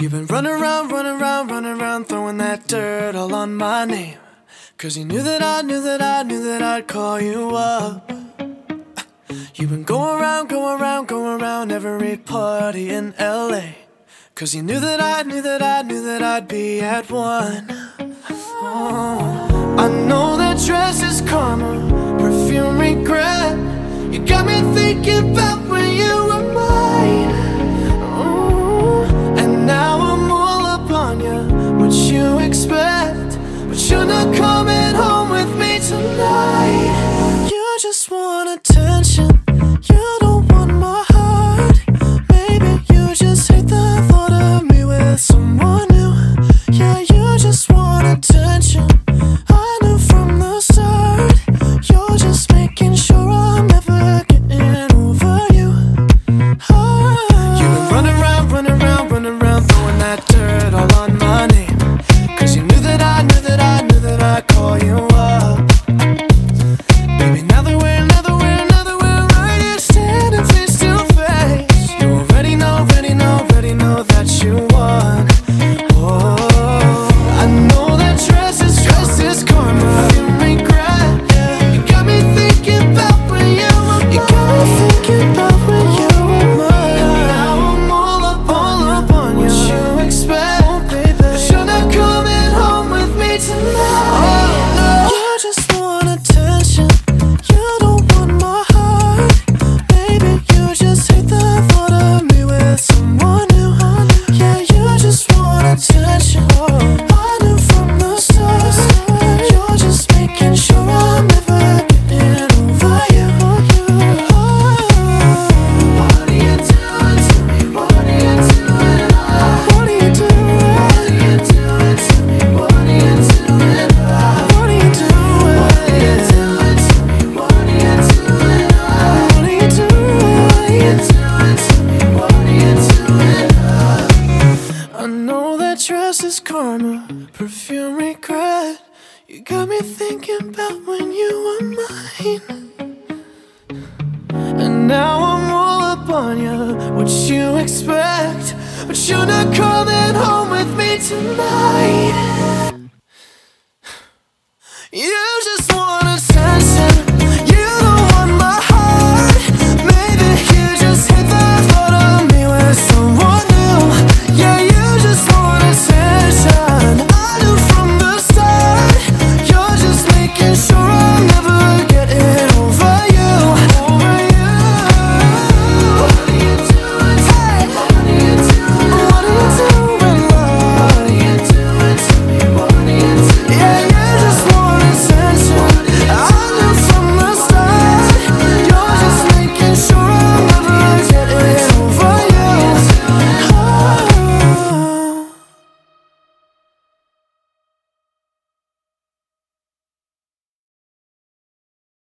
You've been running around, running around, running around, throwing that dirt all on my name. Cause you knew that I knew that I knew that I'd call you up. You've been going around, going around, going around every party in LA. Cause you knew that I knew that I knew that I'd be at one. Oh. I know that dress is karma, perfume regret. You got me thinking about. just want is karma, perfume regret. You got me thinking about when you were mine. And now I'm all up on you, what you expect. But you're not coming home with me tonight.